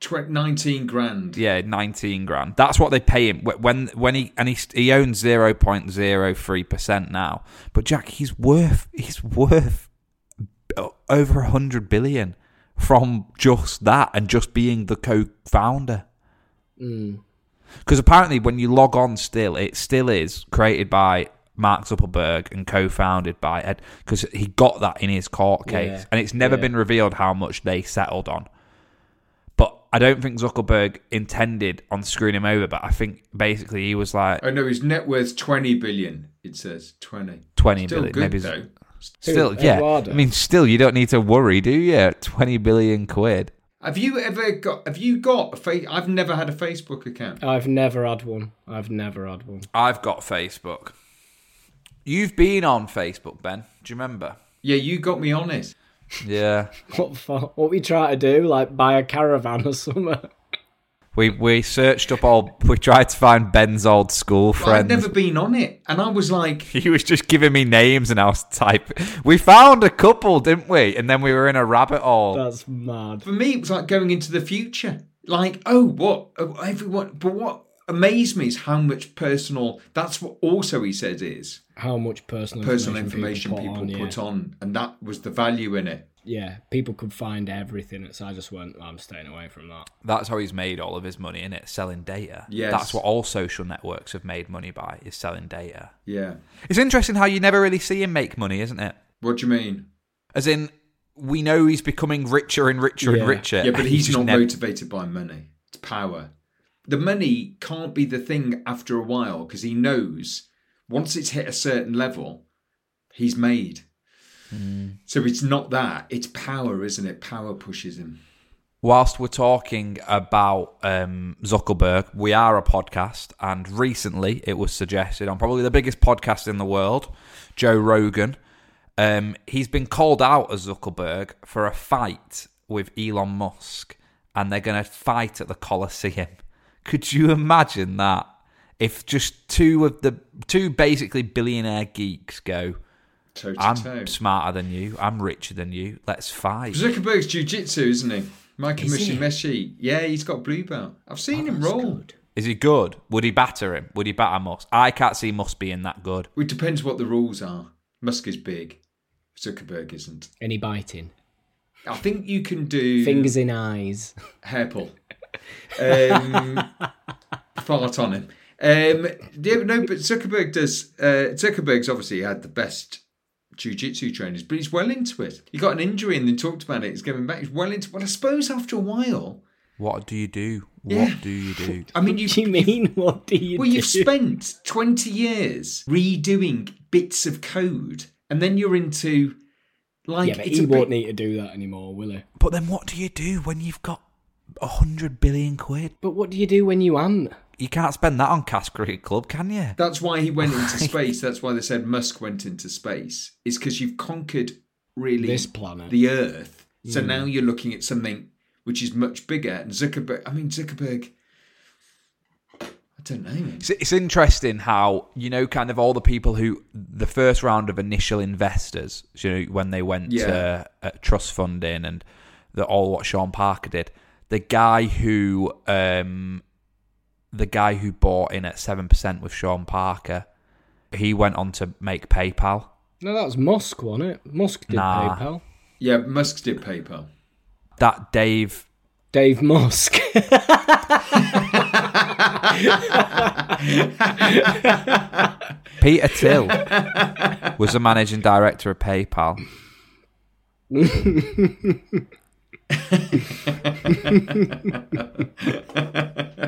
Tw- 19 grand. Yeah, 19 grand. That's what they pay him when when he and he he owns 0.03% now. But Jack, he's worth he's worth uh, over 100 billion from just that and just being the co-founder. Hmm. Because apparently, when you log on, still it still is created by Mark Zuckerberg and co-founded by Ed. Because he got that in his court case, Yeah, and it's never yeah. been revealed how much they settled on. But I don't think Zuckerberg intended on screwing him over. But I think basically he was like Oh no, his net worth 20 billion, it says. 20. twenty Still billion, good, maybe. though. Still, Who, yeah. Eduardo? I mean, still, you don't need to worry, do you? Twenty billion quid. Have you ever got, have you got a face, I've never had a Facebook account. I've never had one. I've never had one. I've got Facebook. You've been on Facebook, Ben. Do you remember? Yeah, you got me on it. Yeah. <laughs> What for? What we try to do? Like buy a caravan or something? We we searched up all. We tried to find Ben's old school Well, I'd never been on it. And I was like, <laughs> He was just giving me names, and I was type. We found a couple, didn't we? And then we were in a rabbit hole. That's mad. for me, it was like going into the future. Like, oh, what? oh, Everyone. But what amazed me is how much personal, that's what also he said is How much personal personal information, information people, put, on, put on. And that was the value in it. yeah. yeah, people could find everything. So I just went. I'm staying away from that. That's how he's made all of his money in it, selling data. Yeah, That's what all social networks have made money by is selling data. Yeah. It's interesting how you never really see him make money, isn't it? What do you mean? As in, we know he's becoming richer and richer Yeah. and richer. Yeah, but and he's just not never- motivated by money. It's power. The money can't be the thing after a while because he knows once it's hit a certain level, he's made. So it's not that. It's power, isn't it? Power pushes him. Whilst we're talking about um, Zuckerberg, we are a podcast, and recently it was suggested on probably the biggest podcast in the world, Joe Rogan. Um, he's been called out as Zuckerberg for a fight with Elon Musk, and they're going to fight at the Colosseum. <laughs> Could you imagine that? If just two of the two basically billionaire geeks go, Toe to I'm toe. smarter than you, I'm richer than you, let's fight. Zuckerberg's jiu-jitsu, isn't he? My commission he? Meshi. Yeah, he's got blue belt. I've seen him That's roll. good. Is he good? Would he batter him? Would he batter Musk? I can't see Musk being that good. It depends what the rules are. Musk is big. Zuckerberg isn't. Any biting? I think you can do Fingers in eyes. hair pull. Um, <laughs> fart on him. Um, yeah, no, but Zuckerberg does. Uh, Zuckerberg's obviously had the best jiu-jitsu trainers, but he's well into it. He got an injury and then talked about it. He's going back. He's well into. Well, I suppose after a while, What do you do? Yeah. What do you do? <laughs> I mean, What you. do you mean? What do you Well, do? you've spent twenty years redoing bits of code, and then you're into like yeah, but it's he won't bit- need to do that anymore, will he? But then what do you do when you've got a hundred billion quid? But what do you do when you aren't? You can't spend that on Cass Cricket Club, can you? That's why he went into <laughs> space. That's why they said Musk went into space. Is because you've conquered really This planet. the Earth. So Mm. now you're looking at something which is much bigger. And Zuckerberg, I mean Zuckerberg, I don't know. It's, it's interesting how you know, kind of all the people who the first round of initial investors, you know, when they went Yeah. to uh, trust funding and the all what Sean Parker did. The guy who, um, the guy who bought in at seven percent with Sean Parker, he went on to make PayPal. No, that was Musk, wasn't it? Musk did Nah. PayPal. Yeah, Musk did PayPal. That Dave Dave Musk. <laughs> Peter Thiel was the managing director of PayPal. <laughs> <laughs>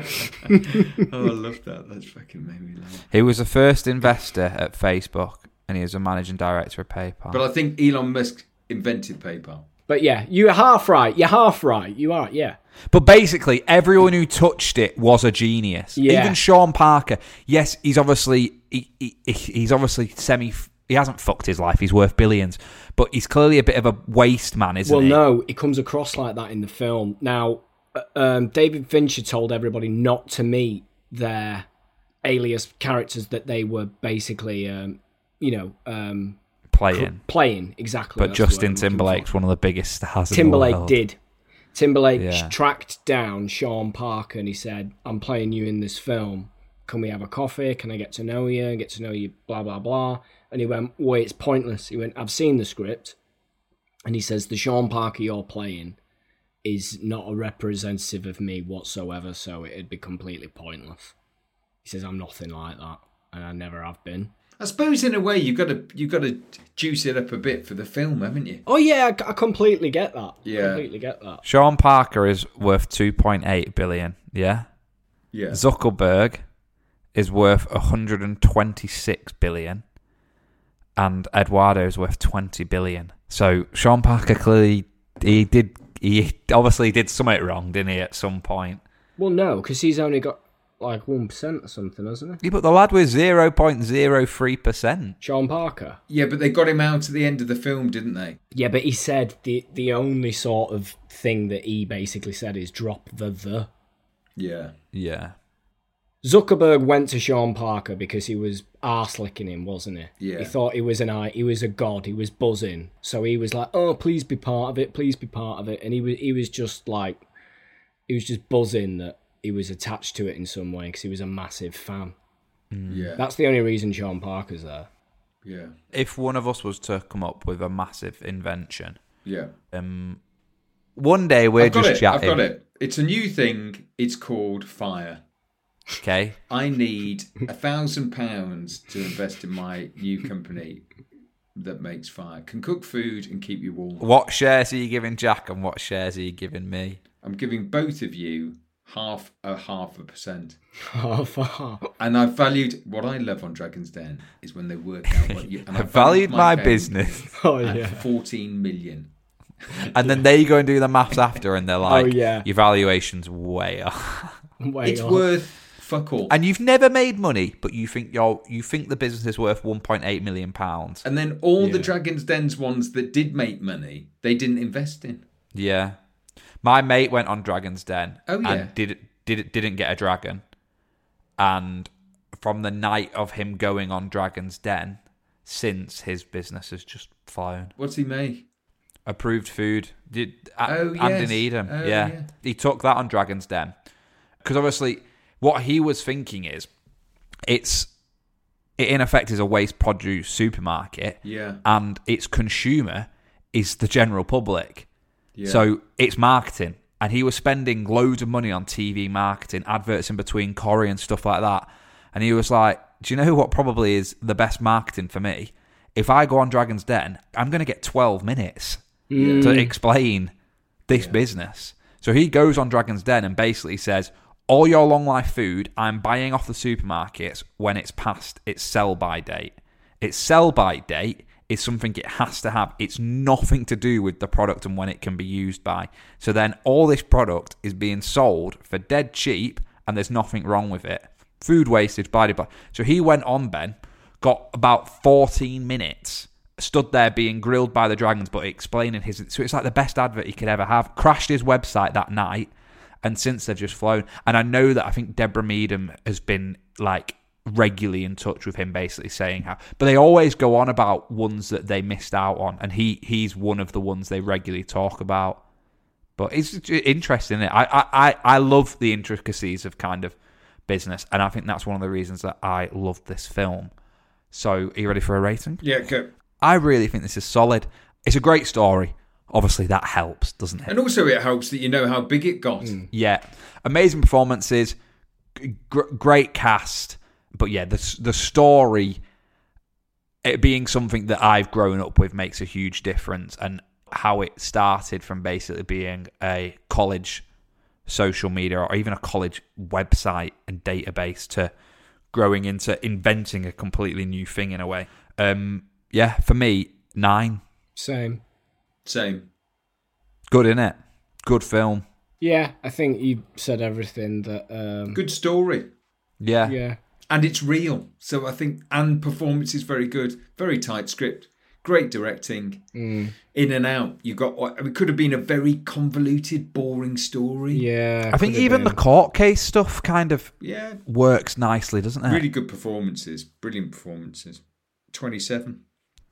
<laughs> oh, I love that. That's fucking made me laugh. He was the first investor at Facebook, and he was a managing director of PayPal. But I think Elon Musk invented PayPal. But yeah, you're half right. You're half right. You are, yeah. But basically, everyone who touched it was a genius. Yeah. Even Sean Parker. Yes, he's obviously he, he, he's obviously semi. He hasn't fucked his life. He's worth billions, but he's clearly a bit of a waste man, isn't well, he? Well, no, it comes across like that in the film. Now, uh, um, David Fincher told everybody not to meet their alias characters that they were basically, um, you know, um, Playing, playing exactly. but that's the word Justin I'm looking for. Timberlake's one of the biggest stars. Timberlake did. Timberlake Yeah. tracked down Sean Parker and he said, I'm playing you in this film. Can we have a coffee? Can I get to know you? Get to know you, blah, blah, blah. And he went, Wait, it's pointless. He went, I've seen the script. And he says, The Sean Parker you're playing is not a representative of me whatsoever, so it'd be completely pointless. He says, I'm nothing like that. And I never have been. I suppose in a way you've got to you've got to juice it up a bit for the film, haven't you? Oh, yeah, I, I completely get that. Yeah. Completely get that. Sean Parker is worth two point eight billion. Yeah. Yeah. Zuckerberg is worth 126 billion, and Eduardo is worth 20 billion. So Sean Parker clearly he did he obviously did something wrong, didn't he? At some point. Well, no, because he's only got like 1% or something, hasn't he? Yeah, but the lad was 0.03 percent. Sean Parker. Yeah, but they got him out at the end of the film, didn't they? Yeah, but he said the the only sort of thing that he basically said is drop the the. Yeah. Yeah. Zuckerberg went to Sean Parker because he was arse licking him, wasn't he? Yeah. He thought he was an eye, he was a god, he was buzzing. So he was like, "Oh, please be part of it, please be part of it," and he was he was just like, he was just buzzing that he was attached to it in some way because he was a massive fan. Yeah. That's the only reason Sean Parker's there. yeah. If one of us was to come up with a massive invention, Yeah. um, one day we're I've got just it. I've got it. It's a new thing. It's called fire. Okay. I need a thousand pounds to invest in my new company that makes fire. Can cook food and keep you warm. What shares are you giving Jack, and what shares are you giving me? I'm giving both of you half a half a percent. Half a half. And I valued what I love on Dragon's Den is when they work out what you. And I <laughs> valued my account business. <laughs> Oh at yeah. 14 million. And then they go and do the maths after, and they're oh, like, Oh, yeah. your valuation's way off. Way It's off. worth fuck all. And you've never made money, but you think you're you think the business is worth 1.8 million pounds. And then all the Dragon's Dens ones that did make money, they didn't invest in. Yeah, my mate went on Dragon's Den Oh, yeah. and did did didn't get a dragon, and from the night of him going on Dragon's Den, since his business has just flown. What's he make? approved food. Did a- Oh, Andy yes. Needham? Oh, yeah. yeah. he took that on Dragon's Den because obviously what he was thinking is it's it in effect is a waste produce supermarket, Yeah. and its consumer is the general public. Yeah. So it's marketing, and he was spending loads of money on TV marketing, adverts in between Corrie and stuff like that. And he was like, "Do you know what probably is the best marketing for me? If I go on Dragon's Den, I'm going to get 12 minutes to mm. explain this business." So he goes on Dragon's Den and basically says, "All your long life food, I'm buying off the supermarkets when it's past its sell by date. Its sell by date." is something it has to have. It's nothing to do with the product and when it can be used by. So then all this product is being sold for dead cheap and there's nothing wrong with it. Food wastage, blah, blah, blah. So he went on, Ben, got about 14 minutes, stood there being grilled by the dragons, but explaining his. So it's like the best advert he could ever have. Crashed his website that night, and since they've just flown. And I know that I think Deborah Meaden has been like regularly in touch with him, basically saying how. But they always go on about ones that they missed out on, and he he's one of the ones they regularly talk about. But it's interesting. It? I, I I I love the intricacies of kind of business, and I think that's one of the reasons that I love this film. So, are you ready for a rating? Yeah, good. I really think this is solid. It's a great story. Obviously, that helps, doesn't it? And also, it helps that you know how big it got. Yeah. Amazing performances, gr- great cast, but yeah, the the story, it being something that I've grown up with, makes a huge difference, and how it started from basically being a college social media or even a college website and database to growing into inventing a completely new thing in a way. Um, yeah, for me, nine. Same. Same. Good in it. Good film. Yeah, I think you said everything that. Um, Good story. Yeah. Yeah. And it's real. So I think, and performance is very good. Very tight script. Great directing. Mm. In and out. You got what it could have been a very convoluted, boring story. Yeah. I think even been. the court case stuff kind of Yeah. works nicely, doesn't it? Really good performances. Brilliant performances. 27.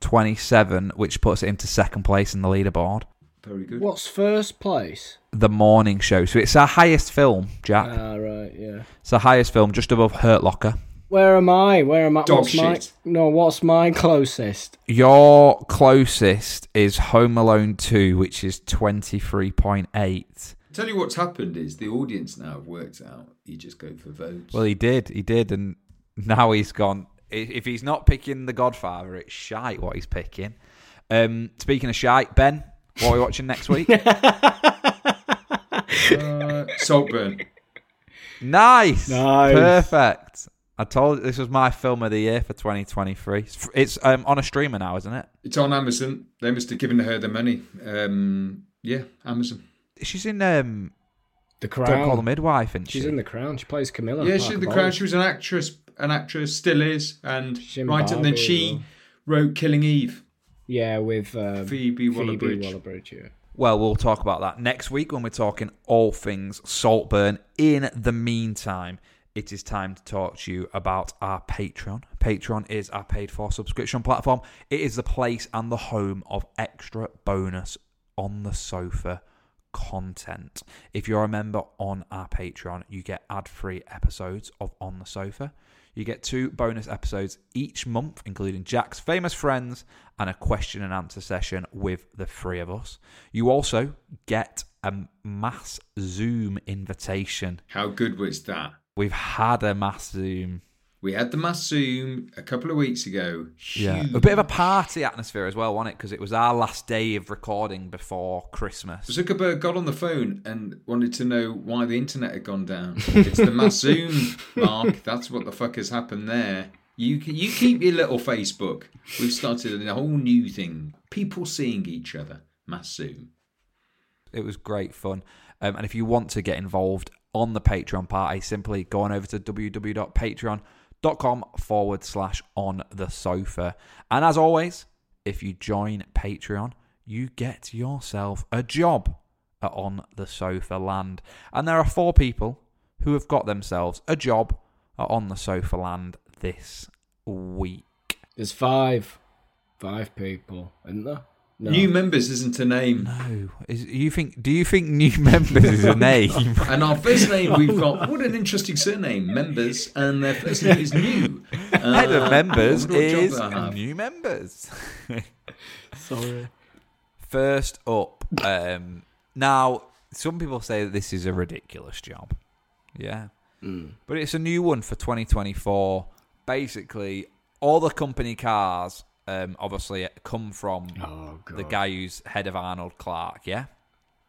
27, which puts it into second place in the leaderboard. Very good. What's first place? The morning show. So it's our highest film, Jack. Ah, right, yeah. it's the highest film, just above Hurt Locker. Where am I? Where am I? Dog what's my, shit. no, what's my closest? Your closest is Home Alone 2, which is 23.8. Tell you what's happened is the audience now have worked out. You just go for votes. Well, he did. He did. And now he's gone. I- If he's not picking The Godfather, it's shite what he's picking. Um, speaking of shite, Ben, what are we watching next week? <laughs> uh, Saltburn. Nice. Nice. Perfect. I told you this was my film of the year for 2023. It's, it's um, on a streamer now, isn't it? It's on Amazon. They must have given her the money. Um, yeah, Amazon. She's in um, The Don't Call the Crown. Midwife, isn't She's she? in The Crown. She plays Camilla. yeah, she's in the crown. She was an actress. An actress, still is, and She's right. And then she wrote Killing Eve. Yeah, with um, Phoebe Waller-Bridge. Waller-Bridge, yeah. Well, we'll talk about that next week when we're talking all things Saltburn. In the meantime, it is time to talk to you about our Patreon. Patreon is our paid for subscription platform. It is the place and the home of extra bonus on the sofa content. If you're a member on our Patreon, you get ad free episodes of On the Sofa. You get two bonus episodes each month, including Jack's famous friends and a question and answer session with the three of us. You also get a mass Zoom invitation. How good was that? We've had a mass Zoom. We had the mass Zoom a couple of weeks ago. Yeah, a bit of a party atmosphere as well, wasn't it? Because it was our last day of recording before Christmas. Zuckerberg got on the phone and wanted to know why the internet had gone down. <laughs> It's the mass Zoom, Mark. That's what the fuck has happened there. You you keep your little Facebook. We've started a whole new thing. People seeing each other. Mass Zoom. It was great fun. Um, and if you want to get involved on the Patreon party, simply go on over to www.patreon.com forward slash on the sofa. And as always, if you join Patreon, you get yourself a job at On the Sofa Land. And there are four people who have got themselves a job at On the Sofa Land this week. There's five. Five people, isn't there? No. New members isn't a name. No, is, you think? Do you think new <laughs> members is a name? <laughs> And our first name, we've <laughs> got what an interesting surname, members, and their first name is new. Head of Uh, members I wonder what job is new members. Sorry. First up, um, now some people say that this is a ridiculous job. Yeah, but it's a new one for 2024. Basically, all the company cars, um, obviously, come from Oh, the guy who's head of Arnold Clark. Yeah,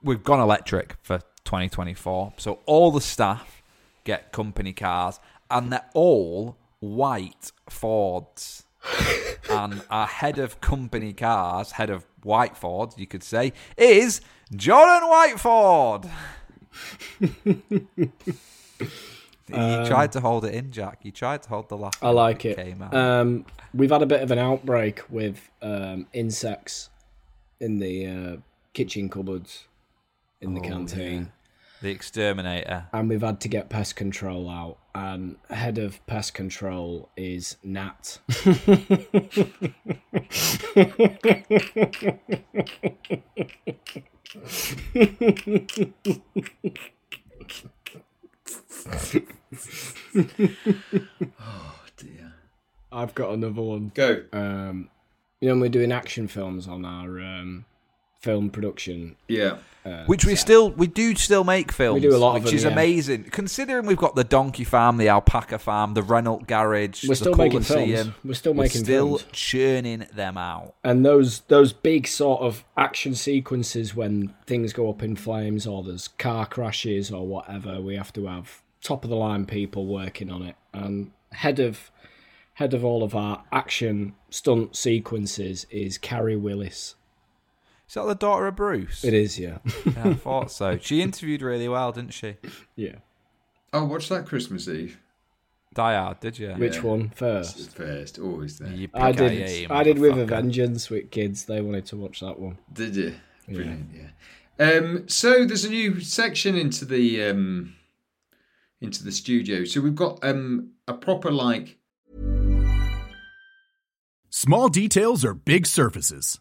we've gone electric for 2024, so all the staff get company cars, and they're all white Fords. <laughs> and our head of company cars, head of White Ford, you could say, is Jordan Whiteford. <laughs> you tried to hold it in, Jack. You tried to hold the last. I like it. Came out. Um, we've had a bit of an outbreak with um, insects in the uh, kitchen cupboards in the Oh, canteen. the exterminator. And we've had to get pest control out. And head of pest control is Nat. <laughs> <laughs> Oh dear. I've got another one. Go. Um, you know, we're doing action films on our um, film production. Yeah. uh, Which we set. still we do still make films. We do a lot of which them, is yeah. amazing. Considering we've got the donkey farm, the alpaca farm, the Renault garage, We're the still making films. We're still We're making still films. churning them out. and those those big sort of action sequences when things go up in flames or there's car crashes or whatever we have to have top of the line people working on it and head of head of all of our action stunt sequences is Carrie Willis Is that the daughter of Bruce? it is yeah Yeah, I thought <laughs> so. She interviewed really well, didn't she? yeah Oh, watch that Christmas Eve. Die Hard, did you? which one first First, always there. You I did yippee-ki-yay, I did with a motherfucker. vengeance with kids they wanted to watch that one Did you? Brilliant, yeah. Um, so there's a new section into the um, into the studio. So we've got um, a proper like Small details are big surfaces.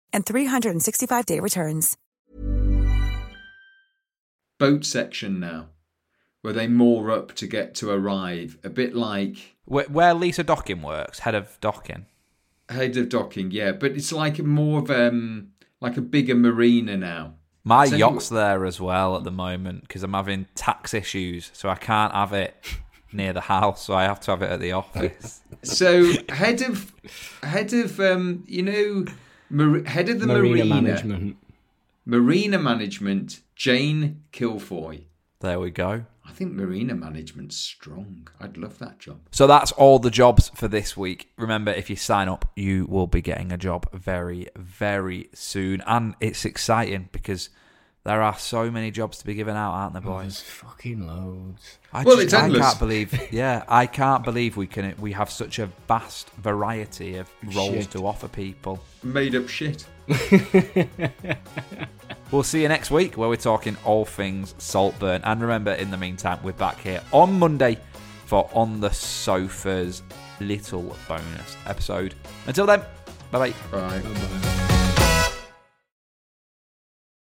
and 365-day returns. boat section now, where they moor up to get to arrive. A bit like Where, where Lisa Docking works, head of docking. head of docking, yeah. But it's like more of um like a bigger marina now. My So yacht's there as well at the moment because I'm having tax issues, so I can't have it near the house, so I have to have it at the office. So head of head of um you know mar- head of the marina, marina management marina management Jane Kilfoy. there we go. I think marina management's strong. I'd love that job. So that's all the jobs for this week. Remember, if you sign up, you will be getting a job very, very soon. And it's exciting because there are so many jobs to be given out, aren't there, oh, boys? there's boys? fucking loads I Well, just- it's I can't believe, yeah, I can't believe we can. We have such a vast variety of roles Shit. to offer people. Made up shit. <laughs> We'll see you next week where we're talking all things Saltburn. And remember, in the meantime, we're back here on Monday for On the Sofa's little bonus episode. Until then, bye bye. Bye. Bye-bye.